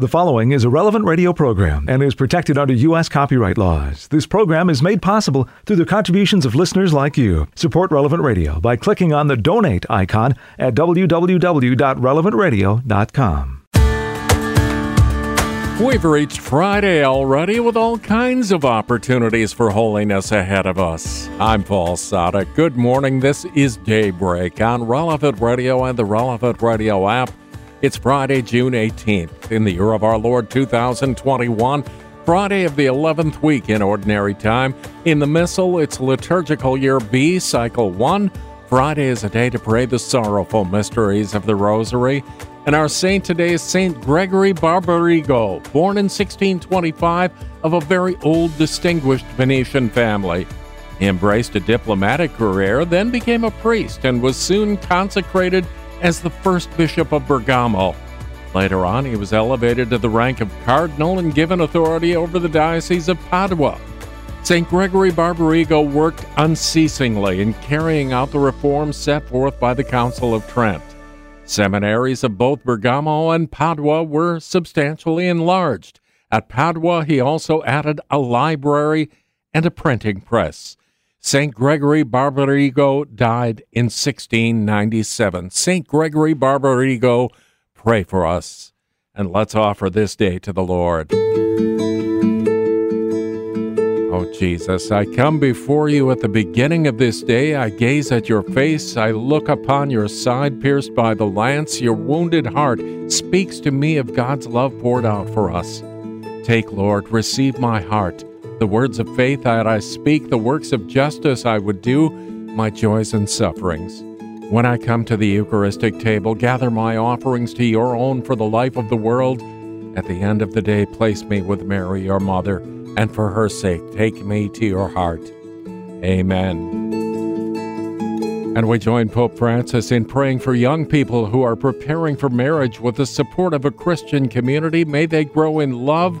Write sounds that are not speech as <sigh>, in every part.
The following is a relevant radio program and is protected under U.S. copyright laws. This program is made possible through the contributions of listeners like you. Support Relevant Radio by clicking on the donate icon at www.relevantradio.com. We've reached Friday already with all kinds of opportunities for holiness ahead of us. I'm Paul Sadek. Good morning. This is Daybreak on Relevant Radio and the Relevant Radio app. It's Friday, June 18th, in the year of our Lord 2021, Friday of the 11th week in Ordinary Time. In the Missal, it's liturgical year B, cycle 1. Friday is a day to pray the sorrowful mysteries of the Rosary. And our saint today is Saint Gregory Barbarigo, born in 1625 of a very old, distinguished Venetian family. He embraced a diplomatic career, then became a priest, and was soon consecrated as the first bishop of Bergamo. Later on, he was elevated to the rank of cardinal and given authority over the Diocese of Padua. St. Gregory Barbarigo worked unceasingly in carrying out the reforms set forth by the Council of Trent. Seminaries of both Bergamo and Padua were substantially enlarged. At Padua, he also added a library and a printing press. St. Gregory Barbarigo died in 1697. St. Gregory Barbarigo, pray for us, and let's offer this day to the Lord. Oh, Jesus, I come before you at the beginning of this day. I gaze at your face. I look upon your side pierced by the lance. Your wounded heart speaks to me of God's love poured out for us. Take, Lord, receive my heart the words of faith that I speak, the works of justice I would do, my joys and sufferings. When I come to the Eucharistic table, gather my offerings to your own for the life of the world. At the end of the day, place me with Mary, your mother, and for her sake, take me to your heart. Amen. And we join Pope Francis in praying for young people who are preparing for marriage with the support of a Christian community. May they grow in love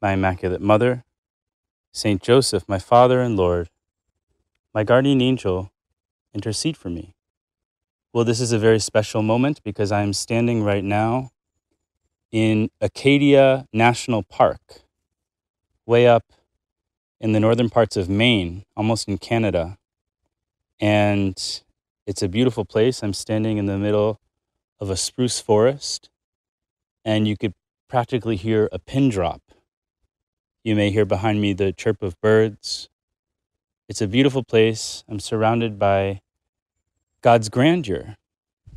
my Immaculate Mother, Saint Joseph, my Father and Lord, my guardian angel, intercede for me. Well, this is a very special moment because I am standing right now in Acadia National Park, way up in the northern parts of Maine, almost in Canada. And it's a beautiful place. I'm standing in the middle of a spruce forest, and you could practically hear a pin drop you may hear behind me the chirp of birds. It's a beautiful place. I'm surrounded by God's grandeur.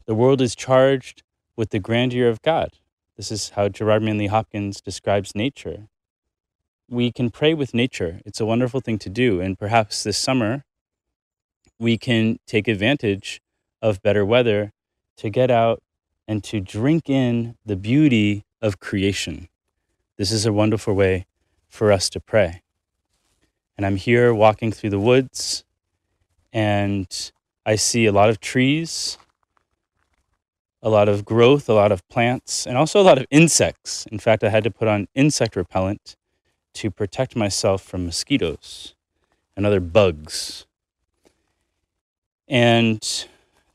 The world is charged with the grandeur of God. This is how Gerard Manley Hopkins describes nature. We can pray with nature. It's a wonderful thing to do. And perhaps this summer, we can take advantage of better weather to get out and to drink in the beauty of creation. This is a wonderful way for us to pray. And I'm here walking through the woods, and I see a lot of trees, a lot of growth, a lot of plants, and also a lot of insects. In fact, I had to put on insect repellent to protect myself from mosquitoes and other bugs. And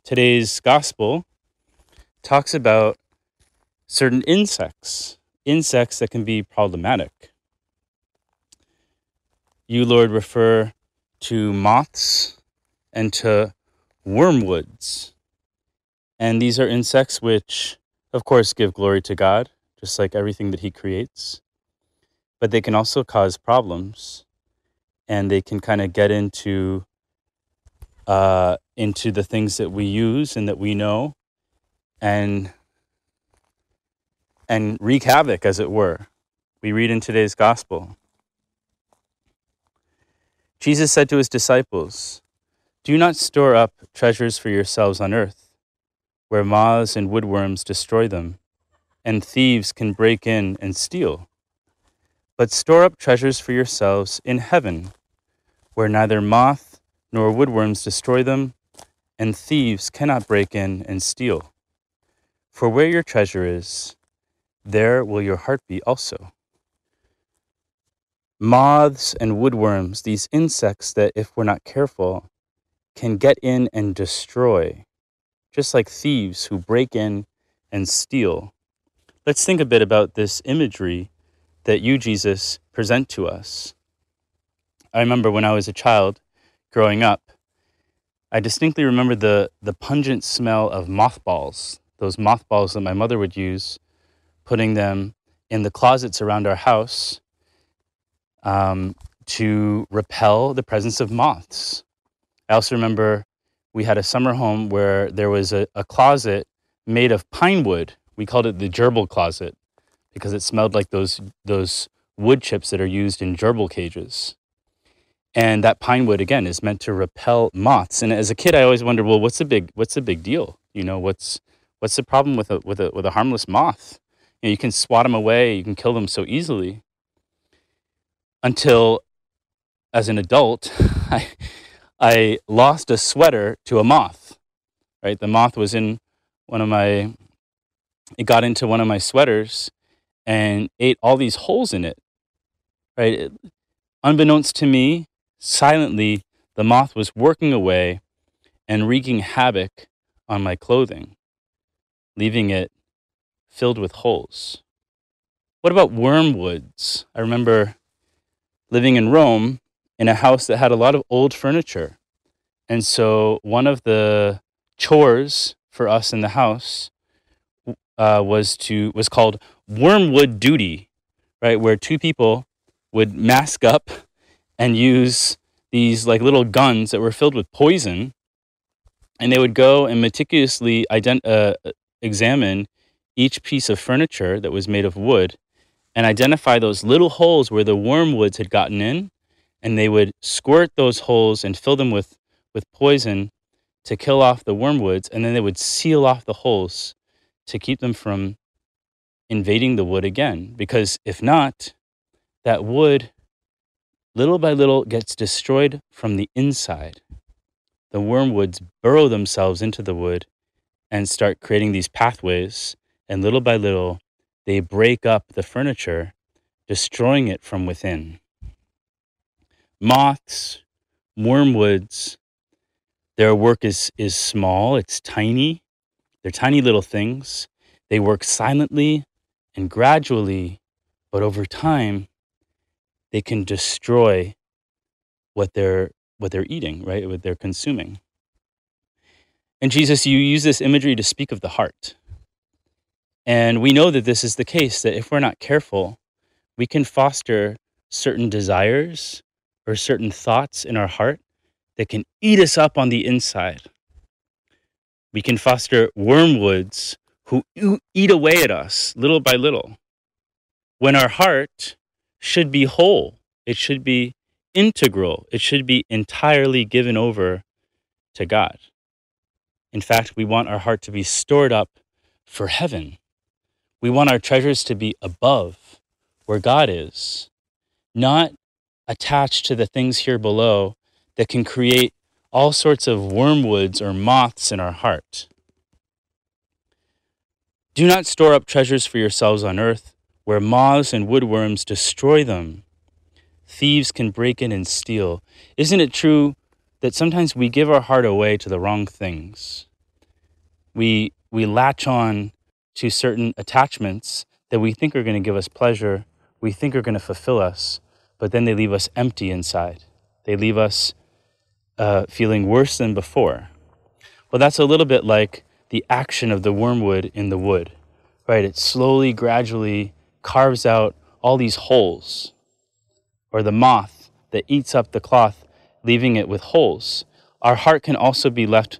today's gospel talks about certain insects, insects that can be problematic. You, Lord, refer to moths and to wormwoods. And these are insects which, of course, give glory to God, just like everything that He creates. But they can also cause problems and they can kind of get into uh, into the things that we use and that we know and and wreak havoc as it were we read in today's gospel Jesus said to his disciples, Do not store up treasures for yourselves on earth, where moths and woodworms destroy them, and thieves can break in and steal. but store up treasures for yourselves in heaven, where neither moth nor woodworms destroy them, and thieves cannot break in and steal. For where your treasure is, there will your heart be also. Moths and woodworms, these insects that, if we're not careful, can get in and destroy, just like thieves who break in and steal. Let's think a bit about this imagery that you, Jesus, present to us. I remember when I was a child growing up, I distinctly remember the, the pungent smell of mothballs, those mothballs that my mother would use, putting them in the closets around our house um, to repel the presence of moths. I also remember we had a summer home where there was a, a closet made of pine wood. We called it the gerbil closet because it smelled like those, those wood chips that are used in gerbil cages. And that pine wood again is meant to repel moths. And as a kid, I always wondered, well, what's the big what's the big deal? You know, what's what's the problem with a with a with a harmless moth? You, know, you can swat them away, you can kill them so easily. Until, as an adult, <laughs> I I lost a sweater to a moth. Right, the moth was in one of my. It got into one of my sweaters, and ate all these holes in it. Right, it, unbeknownst to me, Silently, the moth was working away and wreaking havoc on my clothing, leaving it filled with holes. What about wormwoods? I remember living in Rome in a house that had a lot of old furniture. And so one of the chores for us in the house uh, was to was called wormwood duty, right? Where two people would mask up and use these like little guns that were filled with poison and they would go and meticulously ident- uh, examine each piece of furniture that was made of wood and identify those little holes where the wormwoods had gotten in and they would squirt those holes and fill them with, with poison to kill off the wormwoods and then they would seal off the holes to keep them from invading the wood again because if not that wood little by little gets destroyed from the inside. The wormwoods burrow themselves into the wood and start creating these pathways, and little by little, they break up the furniture, destroying it from within. Moths, wormwoods, their work is, is small, it's tiny. They're tiny little things. They work silently and gradually, but over time, they can destroy what they're what they're eating, right? What they're consuming. And Jesus, you use this imagery to speak of the heart. And we know that this is the case, that if we're not careful, we can foster certain desires or certain thoughts in our heart that can eat us up on the inside. We can foster wormwoods who eat away at us little by little. When our heart should be whole, it should be integral, it should be entirely given over to God. In fact, we want our heart to be stored up for heaven. We want our treasures to be above where God is, not attached to the things here below that can create all sorts of wormwoods or moths in our heart. Do not store up treasures for yourselves on earth where moths and woodworms destroy them. Thieves can break in and steal. Isn't it true that sometimes we give our heart away to the wrong things? We, we latch on to certain attachments that we think are going to give us pleasure, we think are going to fulfill us, but then they leave us empty inside. They leave us uh, feeling worse than before. Well, that's a little bit like the action of the wormwood in the wood, right? It slowly, gradually carves out all these holes, or the moth that eats up the cloth, leaving it with holes. Our heart can also be left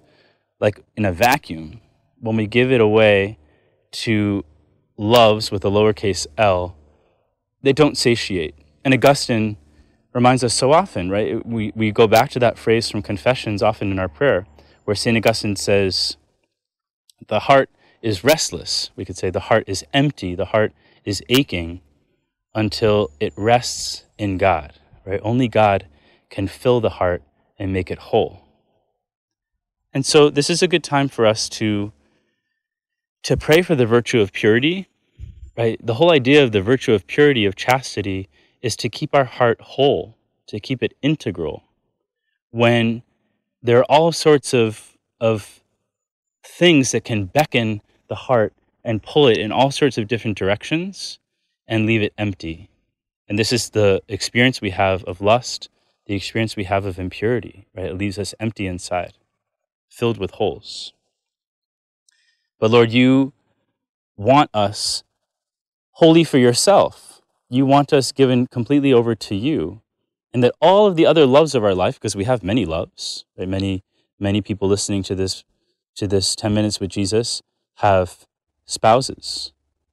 like in a vacuum when we give it away to loves with a lowercase l. They don't satiate. And Augustine reminds us so often, right? We, we go back to that phrase from Confessions often in our prayer, where St. Augustine says, The heart is restless. We could say the heart is empty. The heart is aching until it rests in God, right? Only God can fill the heart and make it whole. And so this is a good time for us to to pray for the virtue of purity, right? The whole idea of the virtue of purity of chastity is to keep our heart whole, to keep it integral. When there are all sorts of of things that can beckon the heart and pull it in all sorts of different directions and leave it empty. And this is the experience we have of lust, the experience we have of impurity, right? It leaves us empty inside, filled with holes. But Lord, you want us wholly for yourself. You want us given completely over to you. And that all of the other loves of our life, because we have many loves, right? Many, many people listening to this to this 10 minutes with Jesus have spouses,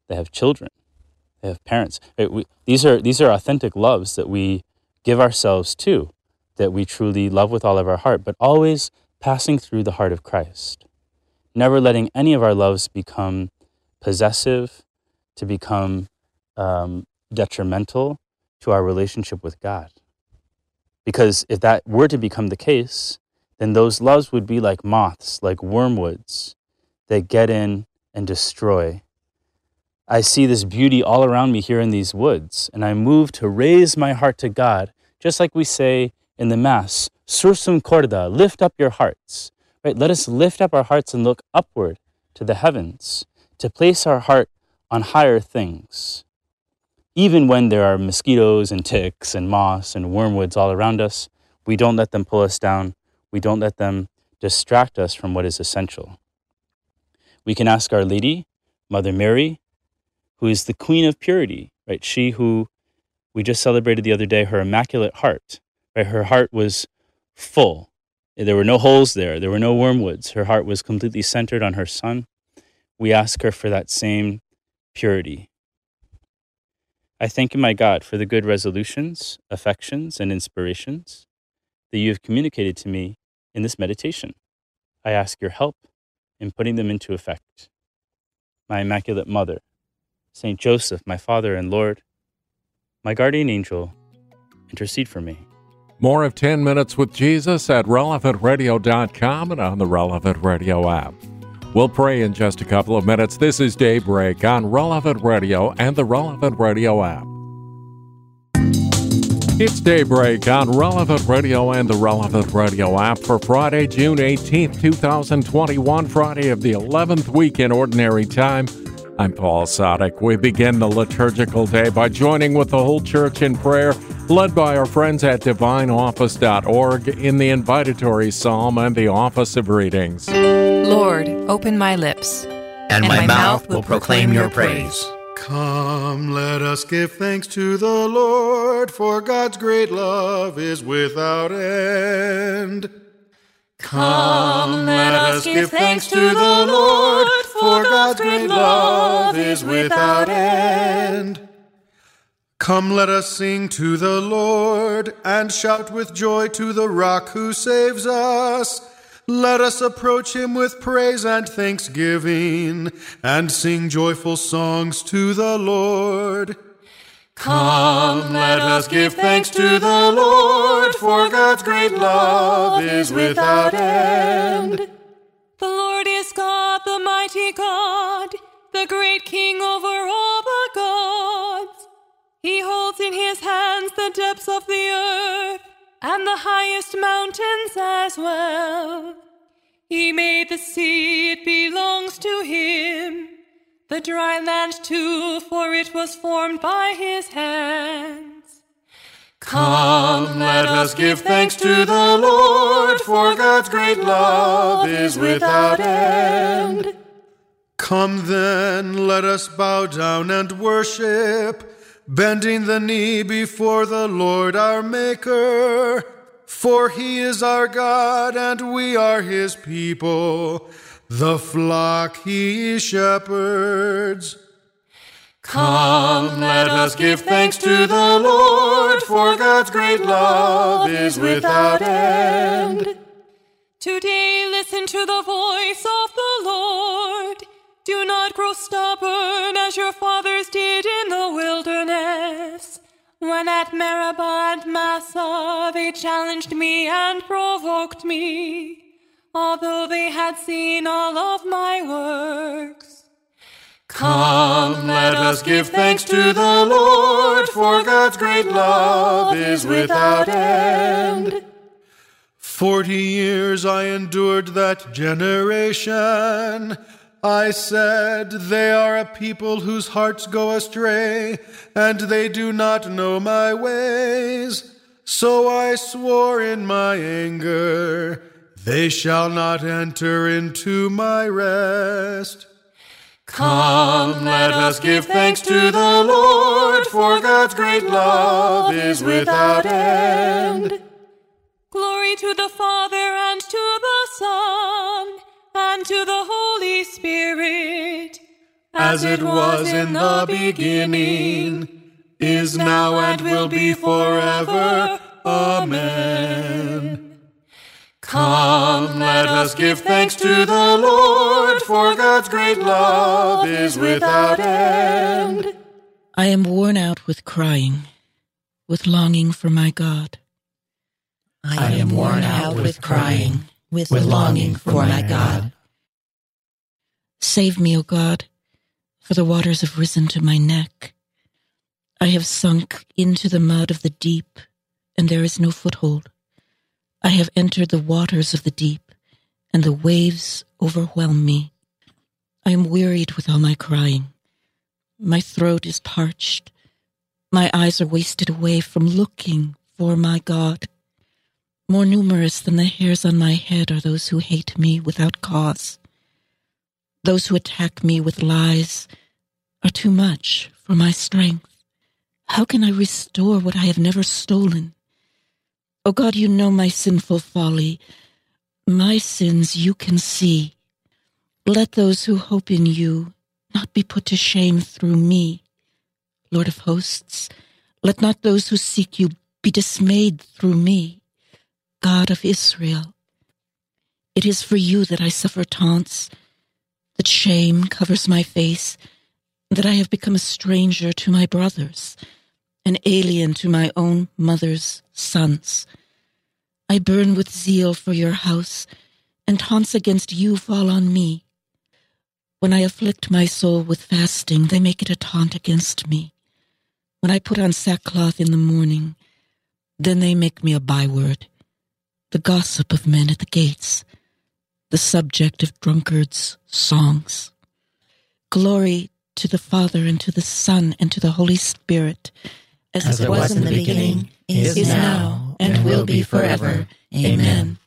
they have children, they have parents. Right? We, these, are, these are authentic loves that we give ourselves to, that we truly love with all of our heart, but always passing through the heart of Christ. Never letting any of our loves become possessive, to become um, detrimental to our relationship with God. Because if that were to become the case, then those loves would be like moths, like wormwoods that get in and destroy. I see this beauty all around me here in these woods, and I move to raise my heart to God, just like we say in the Mass, sursum corda, lift up your hearts. Right? Let us lift up our hearts and look upward to the heavens, to place our heart on higher things. Even when there are mosquitoes and ticks and moss and wormwoods all around us, we don't let them pull us down we don't let them distract us from what is essential. We can ask Our Lady, Mother Mary, who is the Queen of Purity, right? She who we just celebrated the other day, her Immaculate Heart, right? Her heart was full. There were no holes there, there were no wormwoods. Her heart was completely centered on her Son. We ask her for that same purity. I thank you, my God, for the good resolutions, affections, and inspirations that you have communicated to me in this meditation. I ask your help in putting them into effect. My Immaculate Mother, Saint Joseph, my Father and Lord, my guardian angel, intercede for me. More of 10 Minutes with Jesus at relevantradio.com and on the Relevant Radio app. We'll pray in just a couple of minutes. This is Daybreak on Relevant Radio and the Relevant Radio app. It's Daybreak on Relevant Radio and the Relevant Radio app for Friday, June 18th, 2021, Friday of the 11th week in Ordinary Time. I'm Paul Sadek. We begin the liturgical day by joining with the whole church in prayer, led by our friends at divineoffice.org in the invitatory psalm and the office of readings. Lord, open my lips, and, and my, my, mouth will proclaim your praise. Come, let us give thanks to the Lord, for God's great love is without end. Come, let us give thanks to the Lord, for God's great love is without end. Come, let us sing to the Lord, and shout with joy to the rock who saves us. Let us approach him with praise and thanksgiving, and sing joyful songs to the Lord. Come, let us give thanks to the Lord, for God's great love is without end. The Lord is God, the mighty God, the great King over all the gods. He holds in his hands the depths of the earth and the highest mountains as well. He made the sea, it belongs to him. The dry land too, for it was formed by his hands. Come, let us give thanks to the Lord, for God's great love is without end. Come then, let us bow down and worship bending the knee before the Lord our Maker. For he is our God, and we are his people, the flock he shepherds. Come, let us give thanks to the Lord, for God's great love is without end. Today listen to the voice of the Lord. Do not grow stubborn as your fathers did in the wilderness. When at Meribah and Massah they challenged me and provoked me, although they had seen all of my works. Come, let us give thanks to the Lord, for God's great love is without end. Forty years I endured that generation. I said, They are a people whose hearts go astray, and they do not know my ways. So I swore in my anger, They shall not enter into my rest. Come, let us give thanks to the Lord, for God's great love is without end. Glory to the Father and to the Son and to the Holy Spirit, as it was in the beginning, is now, and will be forever. Amen. Come, let us give thanks to the Lord, for God's great love is without end. I am worn out with crying, with longing for my God. I am worn out with crying, with longing for my God. Save me, O God, for the waters have risen to my neck. I have sunk into the mud of the deep, and there is no foothold. I have entered the waters of the deep, and the waves overwhelm me. I am wearied with all my crying. My throat is parched. My eyes are wasted away from looking for my God. More numerous than the hairs on my head are those who hate me without cause. Those who attack me with lies are too much for my strength. How can I restore what I have never stolen? O oh God, you know my sinful folly. My sins you can see. Let those who hope in you not be put to shame through me. Lord of hosts, let not those who seek you be dismayed through me. God of Israel, it is for you that I suffer taunts, that shame covers my face, that I have become a stranger to my brothers an alien to my own mother's sons. I burn with zeal for your house, and taunts against you fall on me. When I afflict my soul with fasting, they make it a taunt against me. When I put on sackcloth in the morning, then they make me a byword, the gossip of men at the gates, the subject of drunkards' songs. Glory to the Father, and to the Son, and to the Holy Spirit, as, as it was, was in the beginning, is, is now, and will be forever. Amen.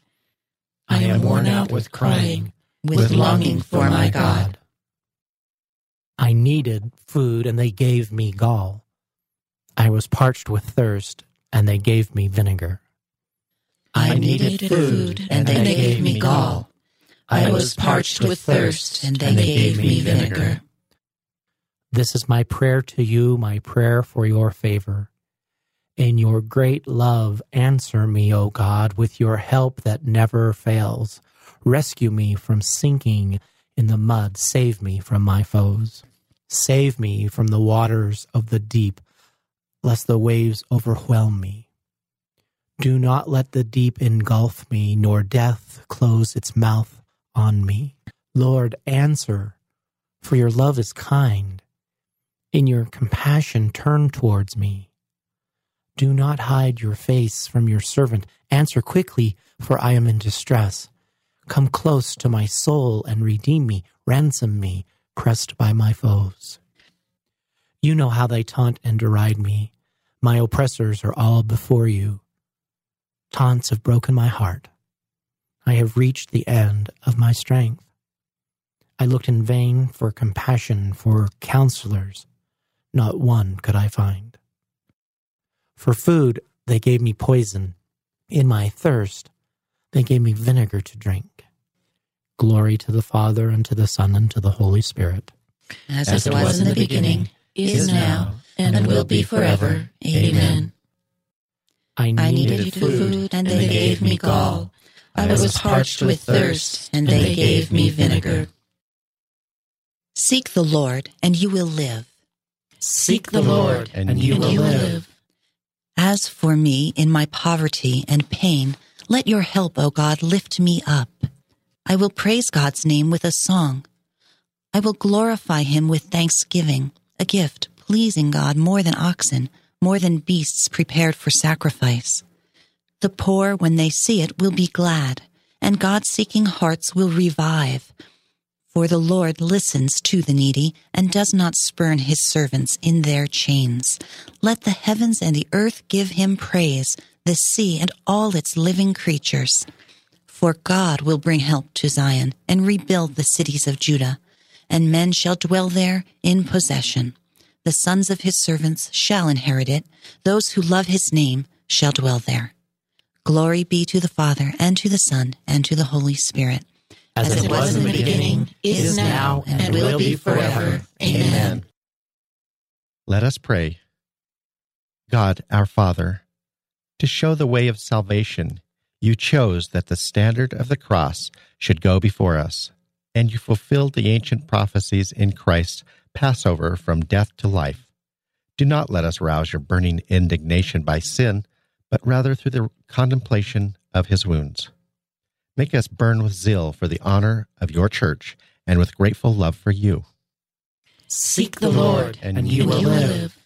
I am worn out with crying, with longing for my God. I needed food, and they gave me gall. I was parched with thirst, and they gave me vinegar. I needed food, and they gave me gall. I was parched with thirst, and they gave me vinegar. This is my prayer to you, my prayer for your favor. In your great love, answer me, O God, with your help that never fails. Rescue me from sinking in the mud. Save me from my foes. Save me from the waters of the deep, lest the waves overwhelm me. Do not let the deep engulf me, nor death close its mouth on me. Lord, answer, for your love is kind in your compassion, turn towards me. Do not hide your face from your servant. Answer quickly, for I am in distress. Come close to my soul and redeem me. Ransom me, pressed by my foes. You know how they taunt and deride me. My oppressors are all before you. Taunts have broken my heart. I have reached the end of my strength. I looked in vain for compassion, for counselors not one could I find. For food, they gave me poison. In my thirst, they gave me vinegar to drink. Glory to the Father, and to the Son, and to the Holy Spirit. As, As it was, was in the beginning, is now, and, and will be forever. Amen. I needed, I needed food, and they gave me gall. I was parched with thirst, and they gave me vinegar. Seek the Lord, and you will live. Seek the Lord, and you will live. As for me, in my poverty and pain, let your help, O God, lift me up. I will praise God's name with a song. I will glorify him with thanksgiving, a gift pleasing God more than oxen, more than beasts prepared for sacrifice. The poor, when they see it, will be glad, and God seeking hearts will revive. For the Lord listens to the needy and does not spurn his servants in their chains. Let the heavens and the earth give him praise, the sea and all its living creatures. For God will bring help to Zion and rebuild the cities of Judah, and men shall dwell there in possession. The sons of his servants shall inherit it. Those who love his name shall dwell there. Glory be to the Father, and to the Son, and to the Holy Spirit. As, As it was in the beginning, is now, and will be forever. Amen. Let us pray. God, our Father, to show the way of salvation, you chose that the standard of the cross should go before us, and you fulfilled the ancient prophecies in Christ Passover from death to life. Do not let us rouse your burning indignation by sin, but rather through the contemplation of his wounds. Make us burn with zeal for the honor of your church and with grateful love for you. Seek the Lord, and, and you will live.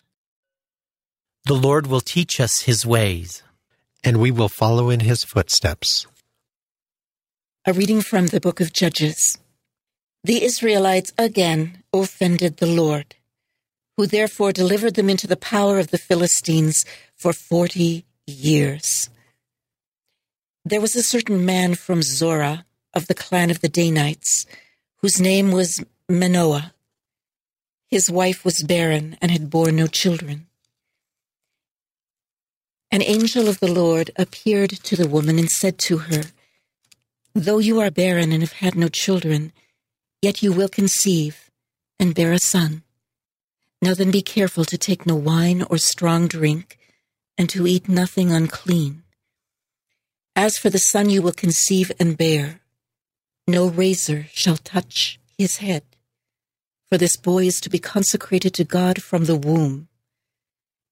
The Lord will teach us his ways, and we will follow in his footsteps. A reading from the book of Judges. The Israelites again offended the Lord, who therefore delivered them into the power of the Philistines for forty years. There was a certain man from Zorah of the clan of the Danites, whose name was Manoah. His wife was barren and had borne no children. An angel of the Lord appeared to the woman and said to her, Though you are barren and have had no children, yet you will conceive and bear a son. Now then be careful to take no wine or strong drink, and to eat nothing unclean. As for the son you will conceive and bear, no razor shall touch his head, for this boy is to be consecrated to God from the womb.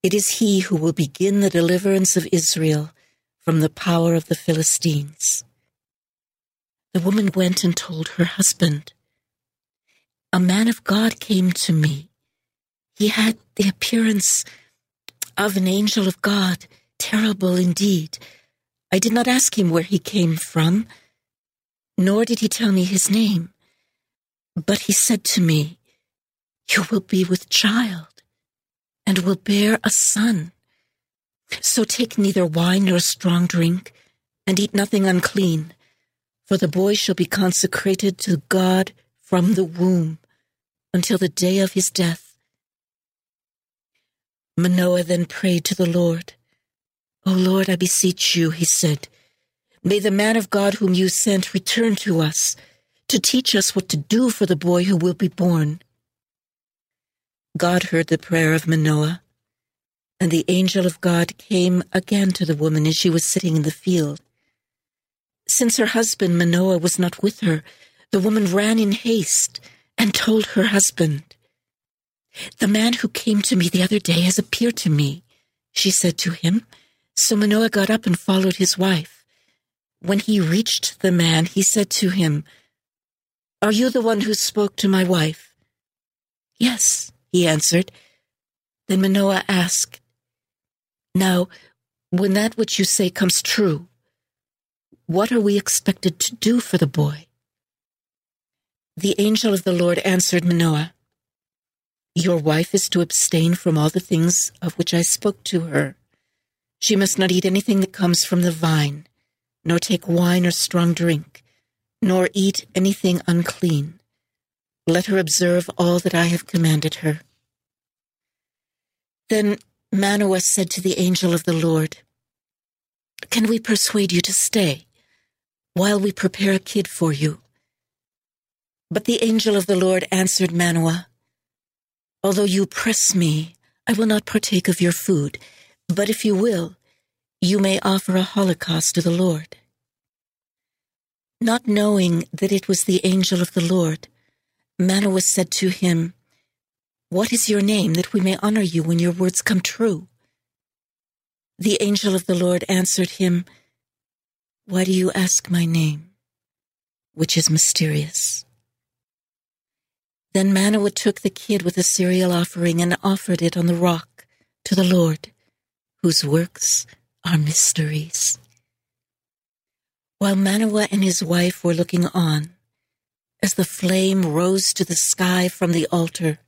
It is he who will begin the deliverance of Israel from the power of the Philistines. The woman went and told her husband, A man of God came to me. He had the appearance of an angel of God, terrible indeed. I did not ask him where he came from, nor did he tell me his name. But he said to me, You will be with child and will bear a son. So take neither wine nor strong drink, and eat nothing unclean, for the boy shall be consecrated to God from the womb until the day of his death. Manoah then prayed to the Lord. O Lord, I beseech you, he said, may the man of God whom you sent return to us to teach us what to do for the boy who will be born. God heard the prayer of Manoah, and the angel of God came again to the woman as she was sitting in the field. Since her husband Manoah was not with her, the woman ran in haste and told her husband. The man who came to me the other day has appeared to me, she said to him. So Manoah got up and followed his wife. When he reached the man, he said to him, Are you the one who spoke to my wife? Yes, he answered. Then Manoah asked, Now, when that which you say comes true, what are we expected to do for the boy? The angel of the Lord answered Manoah, your wife is to abstain from all the things of which I spoke to her. She must not eat anything that comes from the vine, nor take wine or strong drink, nor eat anything unclean. Let her observe all that I have commanded her. Then Manoah said to the angel of the Lord, Can we persuade you to stay while we prepare a kid for you? But the angel of the Lord answered Manoah, Although you press me, I will not partake of your food, but if you will, you may offer a holocaust to the Lord. Not knowing that it was the angel of the Lord, Manoah said to him, What is your name that we may honor you when your words come true? The angel of the Lord answered him, Why do you ask my name, which is mysterious? Then Manoah took the kid with the cereal offering and offered it on the rock to the Lord, whose works are mysteries. While Manoah and his wife were looking on, as the flame rose to the sky from the altar,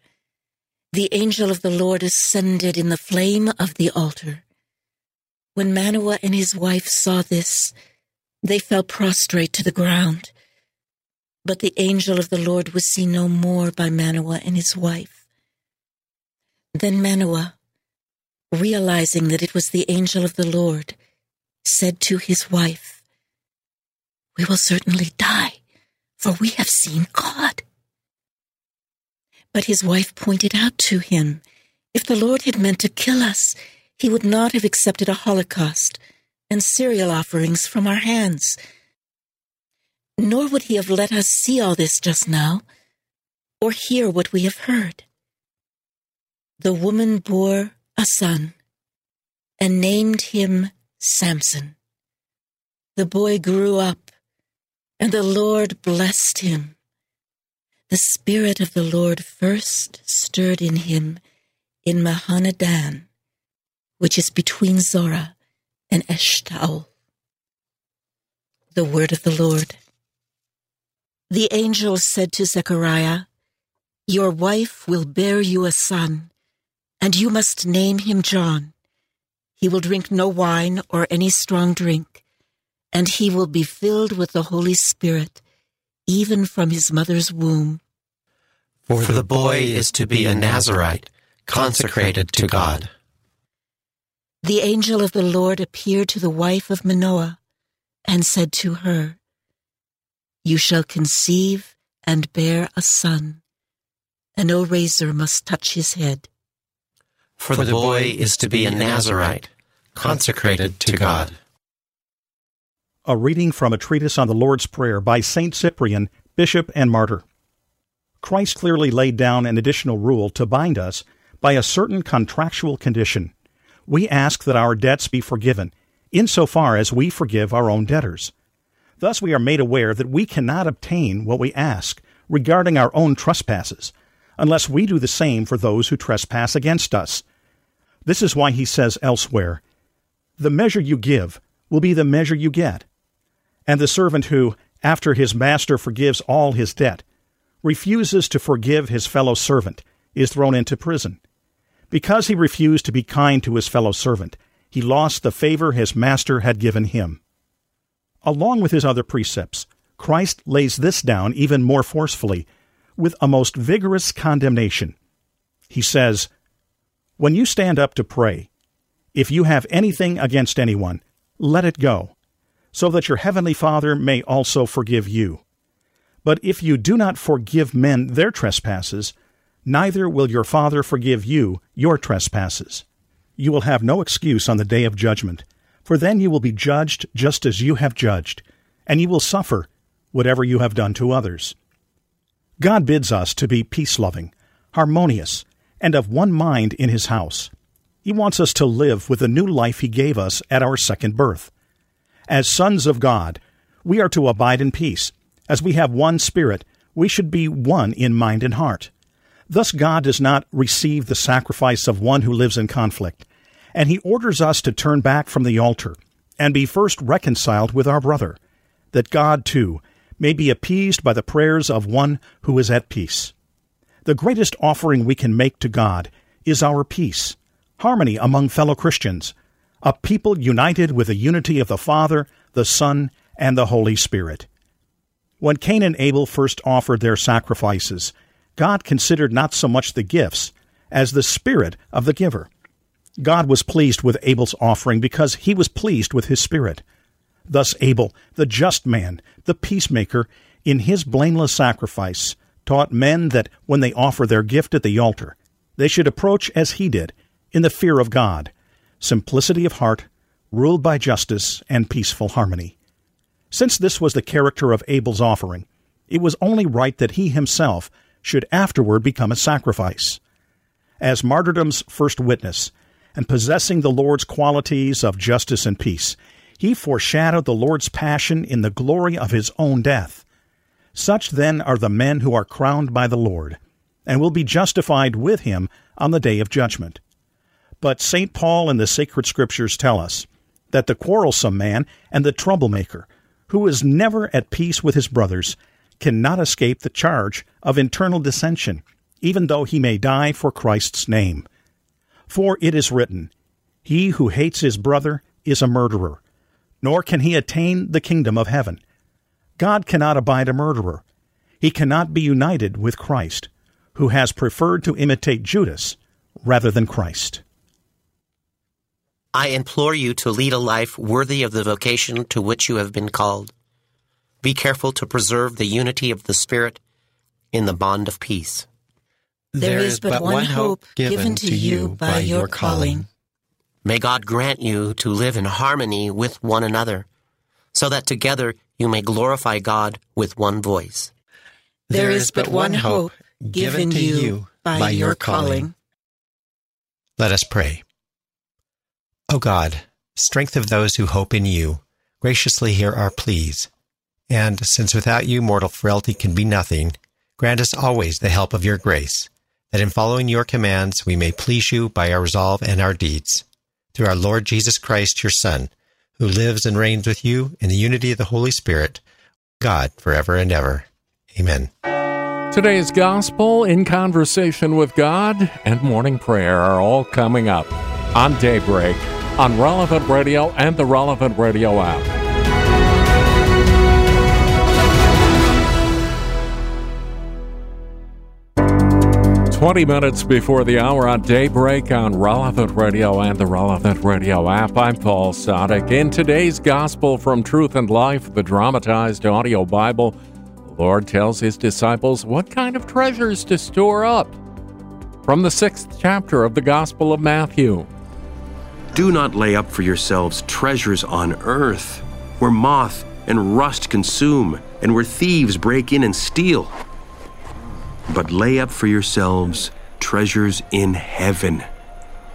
the angel of the Lord ascended in the flame of the altar. When Manoah and his wife saw this, they fell prostrate to the ground. But the angel of the Lord was seen no more by Manoah and his wife. Then Manoah, realizing that it was the angel of the Lord, said to his wife, We will certainly die, for we have seen God. But his wife pointed out to him, If the Lord had meant to kill us, he would not have accepted a holocaust and cereal offerings from our hands nor would he have let us see all this just now, or hear what we have heard. The woman bore a son, and named him Samson. The boy grew up, and the Lord blessed him. The Spirit of the Lord first stirred in him in Mahaneh-dan, which is between Zorah and Eshtaol. The word of the Lord. The angel said to Zechariah, Your wife will bear you a son, and you must name him John. He will drink no wine or any strong drink, and he will be filled with the Holy Spirit, even from his mother's womb. For the boy is to be a Nazarite, consecrated to God. The angel of the Lord appeared to the wife of Manoah and said to her, you shall conceive and bear a son, and no razor must touch his head. For the boy is to be a Nazarite, consecrated to God. A reading from a treatise on the Lord's Prayer by St. Cyprian, Bishop and Martyr. Christ clearly laid down an additional rule to bind us by a certain contractual condition. We ask that our debts be forgiven, insofar as we forgive our own debtors. Thus, we are made aware that we cannot obtain what we ask regarding our own trespasses unless we do the same for those who trespass against us. This is why he says elsewhere, The measure you give will be the measure you get. And the servant who, after his master forgives all his debt, refuses to forgive his fellow servant is thrown into prison. Because he refused to be kind to his fellow servant, he lost the favor his master had given him. Along with his other precepts, Christ lays this down even more forcefully with a most vigorous condemnation. He says, When you stand up to pray, if you have anything against anyone, let it go, so that your heavenly Father may also forgive you. But if you do not forgive men their trespasses, neither will your Father forgive you your trespasses. You will have no excuse on the day of judgment for then you will be judged just as you have judged, and you will suffer whatever you have done to others. God bids us to be peace loving, harmonious, and of one mind in His house. He wants us to live with the new life He gave us at our second birth. As sons of God, we are to abide in peace. As we have one Spirit, we should be one in mind and heart. Thus, God does not receive the sacrifice of one who lives in conflict and he orders us to turn back from the altar and be first reconciled with our brother, that God, too, may be appeased by the prayers of one who is at peace. The greatest offering we can make to God is our peace, harmony among fellow Christians, a people united with the unity of the Father, the Son, and the Holy Spirit. When Cain and Abel first offered their sacrifices, God considered not so much the gifts as the spirit of the giver. God was pleased with Abel's offering because he was pleased with his spirit. Thus, Abel, the just man, the peacemaker, in his blameless sacrifice, taught men that when they offer their gift at the altar, they should approach as he did, in the fear of God, simplicity of heart, ruled by justice and peaceful harmony. Since this was the character of Abel's offering, it was only right that he himself should afterward become a sacrifice. As martyrdom's first witness, and possessing the Lord's qualities of justice and peace, he foreshadowed the Lord's passion in the glory of his own death. Such then are the men who are crowned by the Lord, and will be justified with him on the day of judgment. But St. Paul and the sacred scriptures tell us that the quarrelsome man and the troublemaker, who is never at peace with his brothers, cannot escape the charge of internal dissension, even though he may die for Christ's name. For it is written, He who hates his brother is a murderer, nor can he attain the kingdom of heaven. God cannot abide a murderer. He cannot be united with Christ, who has preferred to imitate Judas rather than Christ. I implore you to lead a life worthy of the vocation to which you have been called. Be careful to preserve the unity of the Spirit in the bond of peace. There is but one hope given to you by your calling. May God grant you to live in harmony with one another, so that together you may glorify God with one voice. There is but one hope given to you by your calling. Let us pray. O God, strength of those who hope in you, graciously hear our pleas. And since without you mortal frailty can be nothing, grant us always the help of your grace, that in following your commands we may please you by our resolve and our deeds through our Lord Jesus Christ, your Son, who lives and reigns with you in the unity of the Holy Spirit, God, forever and ever. Amen. Today's Gospel, In Conversation with God, and Morning Prayer are all coming up on Daybreak on Relevant Radio and the Relevant Radio app. 20 minutes before the hour on daybreak on Relevant Radio and the Relevant Radio app. I'm Paul Sadek. In today's Gospel from Truth and Life, the dramatized audio Bible, the Lord tells his disciples what kind of treasures to store up. From the sixth chapter of the Gospel of Matthew. Do not lay up for yourselves treasures on earth, where moth and rust consume, and where thieves break in and steal but lay up for yourselves treasures in heaven,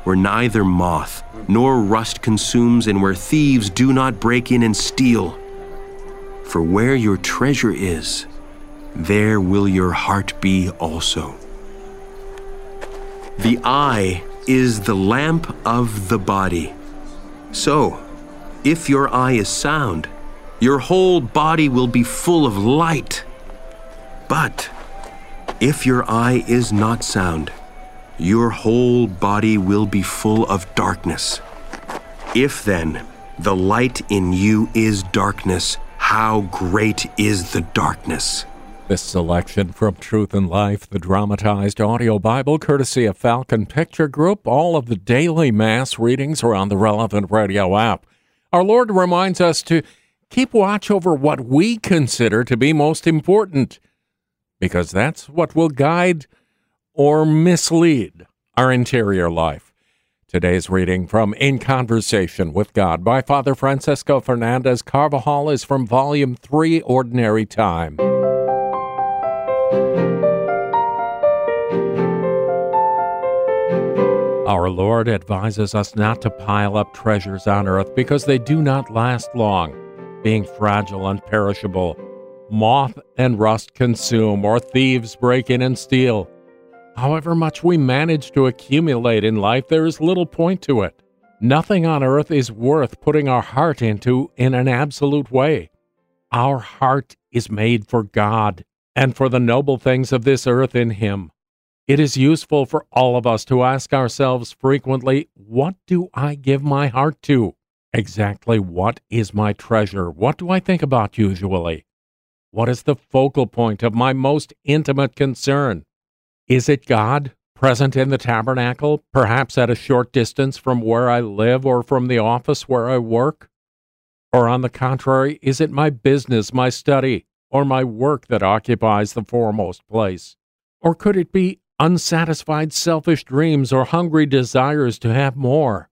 where neither moth nor rust consumes, and where thieves do not break in and steal. For where your treasure is, there will your heart be also. The eye is the lamp of the body. So, if your eye is sound, your whole body will be full of light. But if your eye is not sound, your whole body will be full of darkness. If then the light in you is darkness, how great is the darkness? This selection from Truth and Life, the dramatized audio Bible, courtesy of Falcon Picture Group. All of the daily Mass readings are on the relevant radio app. Our Lord reminds us to keep watch over what we consider to be most important because that's what will guide or mislead our interior life. Today's reading from In Conversation with God by Father Francisco Fernandez Carvajal is from Volume 3, Ordinary Time. Our Lord advises us not to pile up treasures on earth because they do not last long, being fragile and perishable moth and rust consume, or thieves break in and steal. However much we manage to accumulate in life, there is little point to it. Nothing on earth is worth putting our heart into in an absolute way. Our heart is made for God and for the noble things of this earth in Him. It is useful for all of us to ask ourselves frequently, What do I give my heart to? Exactly what is my treasure? What do I think about usually? What is the focal point of my most intimate concern? Is it God, present in the tabernacle, perhaps at a short distance from where I live or from the office where I work? Or on the contrary, is it my business, my study, or my work that occupies the foremost place? Or could it be unsatisfied selfish dreams or hungry desires to have more?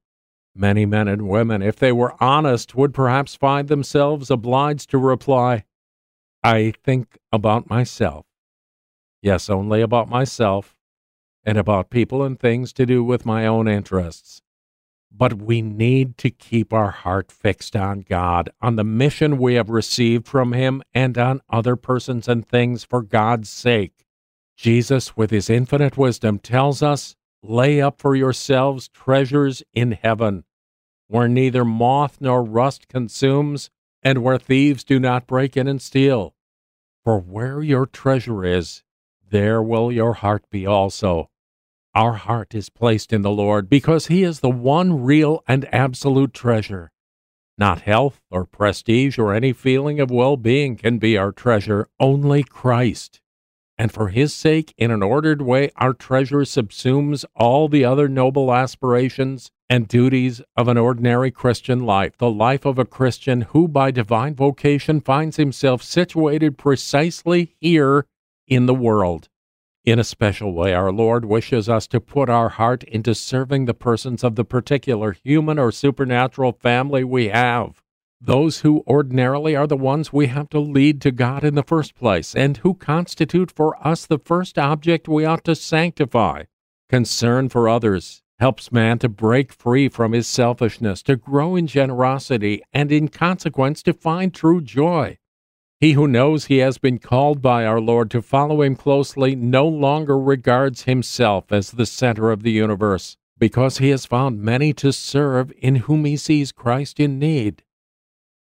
Many men and women, if they were honest, would perhaps find themselves obliged to reply, I think about myself. Yes, only about myself and about people and things to do with my own interests. But we need to keep our heart fixed on God, on the mission we have received from Him, and on other persons and things for God's sake. Jesus, with His infinite wisdom, tells us lay up for yourselves treasures in heaven, where neither moth nor rust consumes, and where thieves do not break in and steal. For where your treasure is, there will your heart be also. Our heart is placed in the Lord because He is the one real and absolute treasure. Not health or prestige or any feeling of well being can be our treasure, only Christ. And for His sake, in an ordered way, our treasure subsumes all the other noble aspirations and duties of an ordinary Christian life, the life of a Christian who, by divine vocation, finds himself situated precisely here in the world. In a special way, our Lord wishes us to put our heart into serving the persons of the particular human or supernatural family we have. Those who ordinarily are the ones we have to lead to God in the first place, and who constitute for us the first object we ought to sanctify. Concern for others helps man to break free from his selfishness, to grow in generosity, and in consequence to find true joy. He who knows he has been called by our Lord to follow him closely no longer regards himself as the center of the universe, because he has found many to serve in whom he sees Christ in need.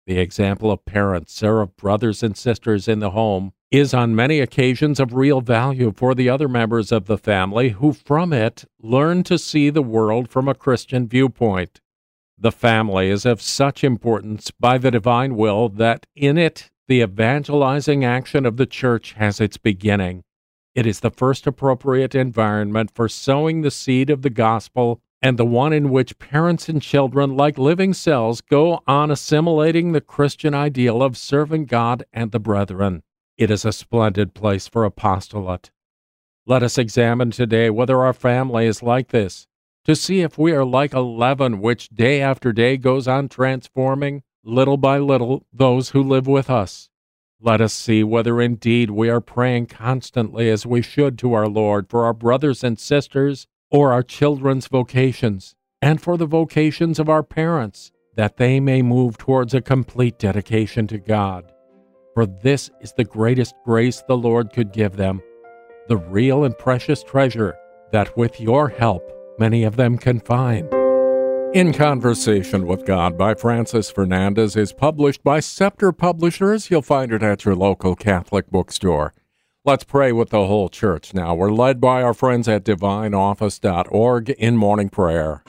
The example of parents or of brothers and sisters in the home is on many occasions of real value for the other members of the family who from it learn to see the world from a Christian viewpoint. The family is of such importance by the divine will that in it the evangelizing action of the church has its beginning. It is the first appropriate environment for sowing the seed of the gospel and the one in which parents and children, like living cells, go on assimilating the Christian ideal of serving God and the brethren. It is a splendid place for apostolate. Let us examine today whether our family is like this, to see if we are like a leaven which day after day goes on transforming little by little, those who live with us. Let us see whether indeed we are praying constantly as we should to our Lord for our brothers and sisters or our children's vocations, and for the vocations of our parents, that they may move towards a complete dedication to God. For this is the greatest grace the Lord could give them, the real and precious treasure that with your help many of them can find. In Conversation with God by Francis Fernandez is published by Scepter Publishers. You'll find it at your local Catholic bookstore. Let's pray with the whole church now. We're led by our friends at divineoffice.org in morning prayer.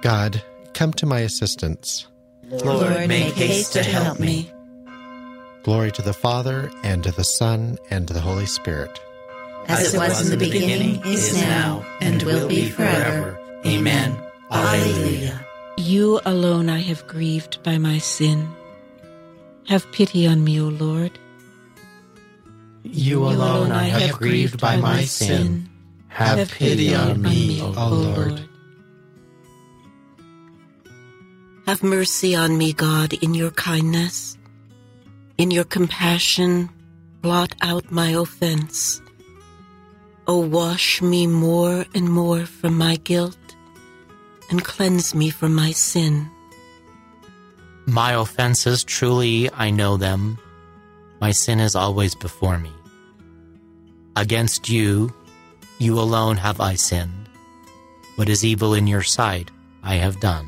God, come to my assistance. Lord, make haste to help me. Glory to the Father, and to the Son, and to the Holy Spirit. As it was in the beginning, is now, and will be forever. Amen. Alleluia. You alone I have grieved by my sin. Have pity on me, O Lord. You alone I have grieved by my sin. Have pity on me, O Lord. Have mercy on me, God, in your kindness. In your compassion, blot out my offense. O wash me more and more from my guilt and cleanse me from my sin. My offenses, truly I know them. My sin is always before me. Against you, you alone have I sinned. What is evil in your sight, I have done.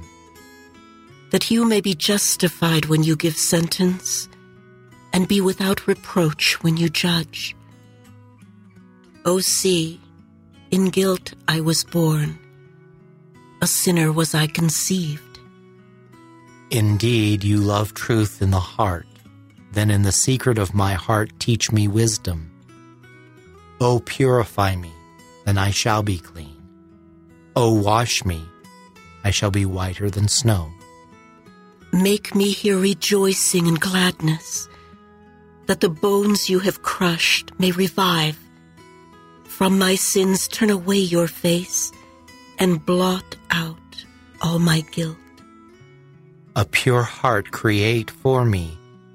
That you may be justified when you give sentence, and be without reproach when you judge. O see, in guilt I was born a sinner was I conceived. Indeed, you love truth in the heart. Then in the secret of my heart teach me wisdom. O purify me, then I shall be clean. O wash me, I shall be whiter than snow. Make me hear rejoicing and gladness, that the bones you have crushed may revive. From my sins turn away your face and blot out all my guilt. A pure heart create for me,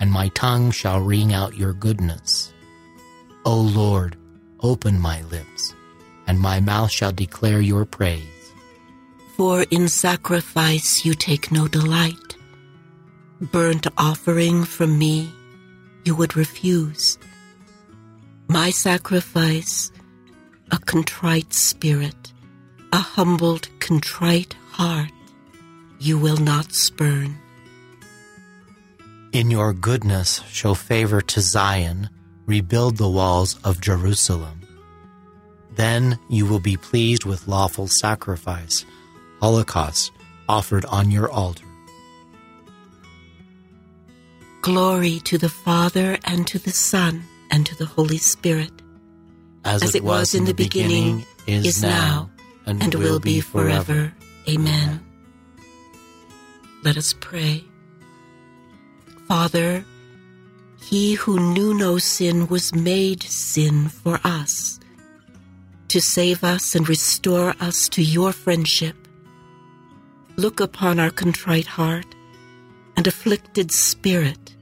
and my tongue shall ring out your goodness. O Lord, open my lips, and my mouth shall declare your praise. For in sacrifice you take no delight. Burnt offering from me you would refuse. My sacrifice, a contrite spirit, a humbled, contrite heart, you will not spurn. In your goodness show favor to Zion, rebuild the walls of Jerusalem. Then you will be pleased with lawful sacrifice, holocaust offered on your altar. Glory to the Father, and to the Son, and to the Holy Spirit. As, As it was in the beginning, is now, and will be forever. Amen. Let us pray. Father, he who knew no sin was made sin for us, to save us and restore us to your friendship. Look upon our contrite heart and afflicted spirit,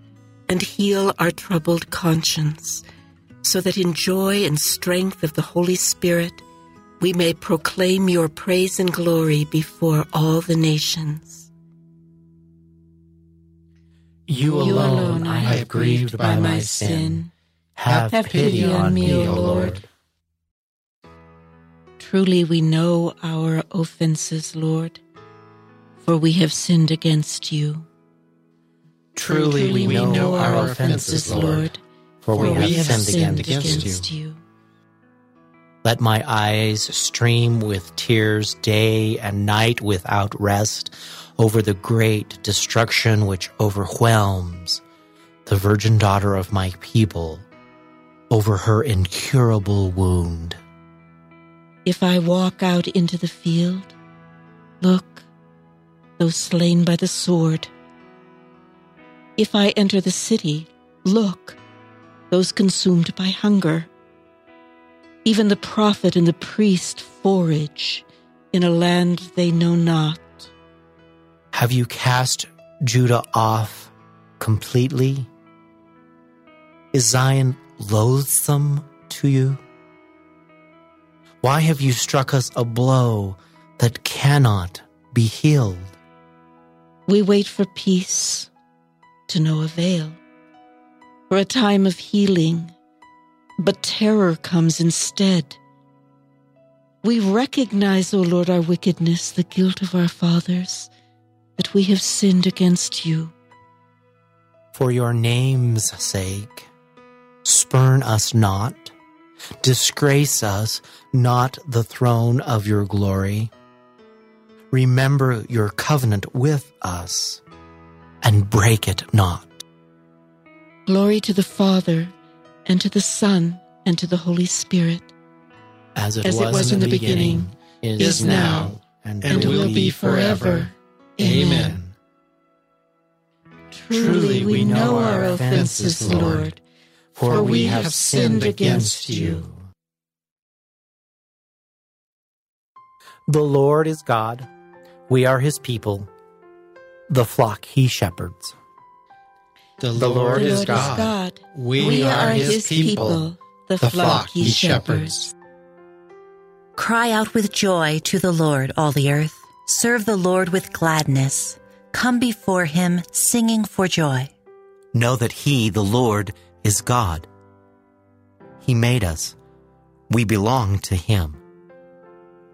and heal our troubled conscience, so that in joy and strength of the Holy Spirit we may proclaim your praise and glory before all the nations. You alone I have grieved by my sin. Have pity on me, O Lord. Truly we know our offenses, Lord, for we have sinned against you. Truly we know our offenses, Lord, for we have sinned against you. Let my eyes stream with tears day and night without rest over the great destruction which overwhelms the virgin daughter of my people, over her incurable wound. If I walk out into the field, look, those slain by the sword. If I enter the city, look, those consumed by hunger. Even the prophet and the priest forage in a land they know not. Have you cast Judah off completely? Is Zion loathsome to you? Why have you struck us a blow that cannot be healed? We wait for peace to no avail, for a time of healing, but terror comes instead. We recognize, O Lord, our wickedness, the guilt of our fathers, that we have sinned against you. For your name's sake, spurn us not, disgrace us not the throne of your glory. Remember your covenant with us, and break it not. Glory to the Father, and to the Son, and to the Holy Spirit, As it, as was, it was in the beginning, is, now, and, and will be forever. Amen. Truly we know our offenses, Lord, for we have sinned against you. The Lord is God. We are his people, the flock he shepherds. The The Lord is God. We are his people, the flock he shepherds. Cry out with joy to the Lord, all the earth. Serve the Lord with gladness. Come before him singing for joy. Know that he, the Lord, is God. He made us. We belong to him.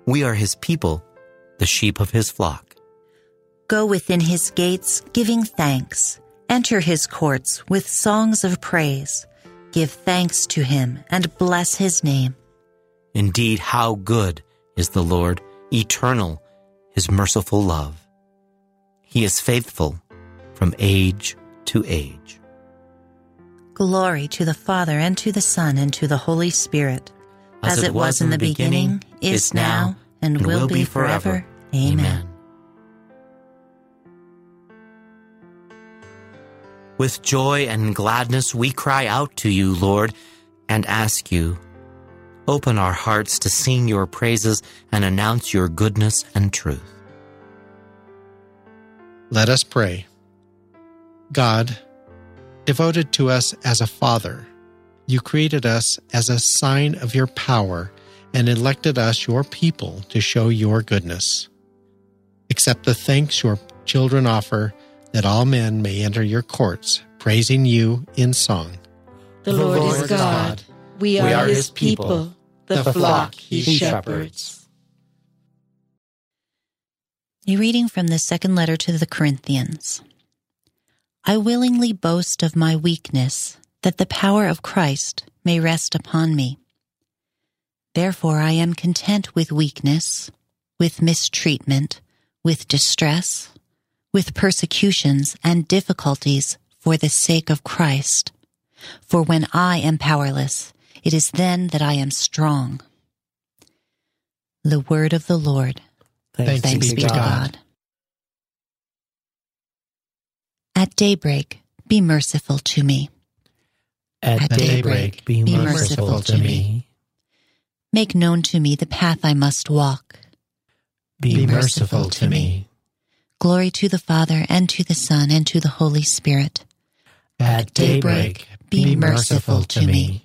We are his people, the sheep of his flock. Go within his gates giving thanks. Enter his courts with songs of praise. Give thanks to him and bless his name. Indeed, how good is the Lord, eternal, his merciful love. He is faithful from age to age. Glory to the Father and to the Son and to the Holy Spirit. as it was in the beginning, is now, and will be forever. Amen. With joy and gladness we cry out to you, Lord, and ask you, open our hearts to sing your praises and announce your goodness and truth. Let us pray. God, devoted to us as a father, you created us as a sign of your power and elected us your people to show your goodness. Accept the thanks your children offer that all men may enter your courts, praising you in song. The Lord is God. We are his people, the flock he shepherds. A reading from the second letter to the Corinthians. I willingly boast of my weakness, that the power of Christ may rest upon me. Therefore I am content with weakness, with mistreatment, with distress, with persecutions and difficulties for the sake of Christ. For when I am powerless, it is then that I am strong. The word of the Lord. Thanks, Thanks be to God. At daybreak, be merciful to me. At daybreak, be merciful to me. Make known to me the path I must walk. Be merciful to me. Glory to the Father, and to the Son, and to the Holy Spirit. At daybreak, be merciful to me.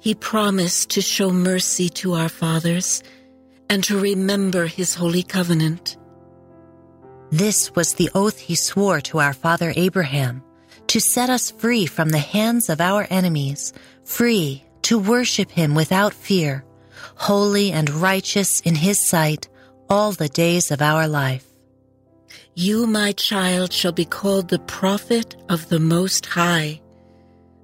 He promised to show mercy to our fathers and to remember his holy covenant. This was the oath he swore to our father Abraham to set us free from the hands of our enemies, free to worship him without fear, holy and righteous in his sight all the days of our life. You, my child, shall be called the prophet of the Most High,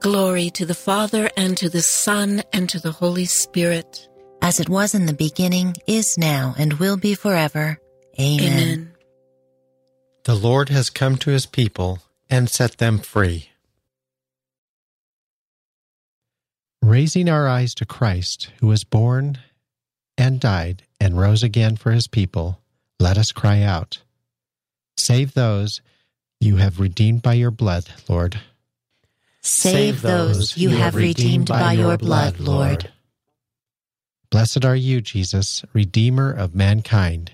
Glory to the Father, and to the Son, and to the Holy Spirit. As it was in the beginning, is now, and will be forever. Amen. Amen. The Lord has come to his people and set them free. Raising our eyes to Christ, who was born and died and rose again for his people, let us cry out Save those you have redeemed by your blood, Lord. Save those you have redeemed by your blood, Lord. Blessed are you, Jesus, Redeemer of mankind.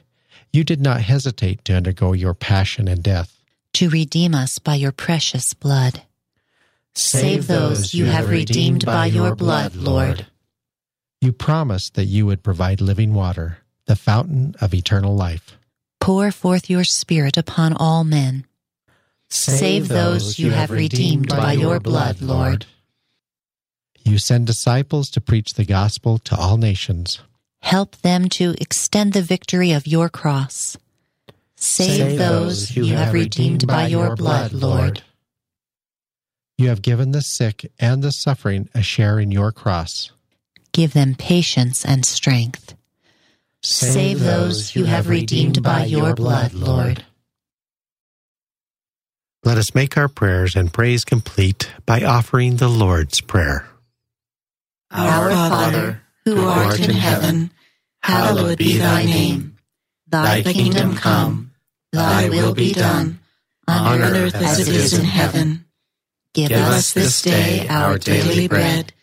You did not hesitate to undergo your passion and death. To redeem us by your precious blood. Save those you have redeemed by your blood, Lord. You promised that you would provide living water, the fountain of eternal life. Pour forth your Spirit upon all men. Save those you have redeemed by your blood, Lord. You send disciples to preach the gospel to all nations. Help them to extend the victory of your cross. Save, those you have redeemed by your blood, Lord. You have given the sick and the suffering a share in your cross. Give them patience and strength. Save those you have redeemed by your blood, Lord. Let us make our prayers and praise complete by offering the Lord's Prayer. Our Father, who art in heaven, hallowed be thy name. Thy kingdom come, thy will be done, on earth as it is in heaven. Give us this day our daily bread,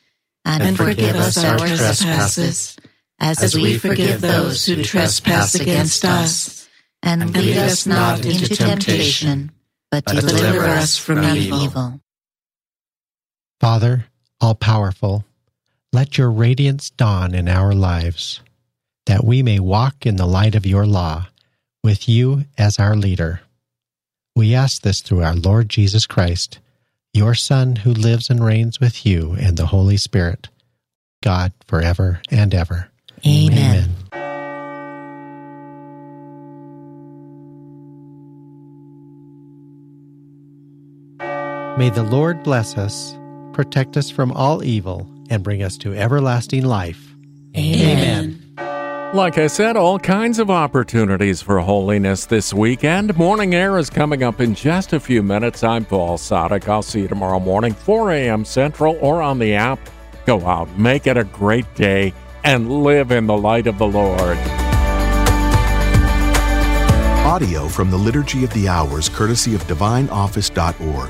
and forgive us our trespasses, as we forgive those who trespass against us. And lead us not into temptation, but deliver us from evil. Father, all powerful, let your radiance dawn in our lives, that we may walk in the light of your law, with you as our leader. We ask this through our Lord Jesus Christ your Son, who lives and reigns with you and the Holy Spirit, God, forever and ever. Amen. May the Lord bless us, protect us from all evil, and bring us to everlasting life. Amen. Like I said, all kinds of opportunities for holiness this week, and Morning Air is coming up in just a few minutes. I'm Paul Sadek. I'll see you tomorrow morning, 4 a.m. Central, or on the app. Go out, make it a great day, and live in the light of the Lord. Audio from the Liturgy of the Hours, courtesy of DivineOffice.org.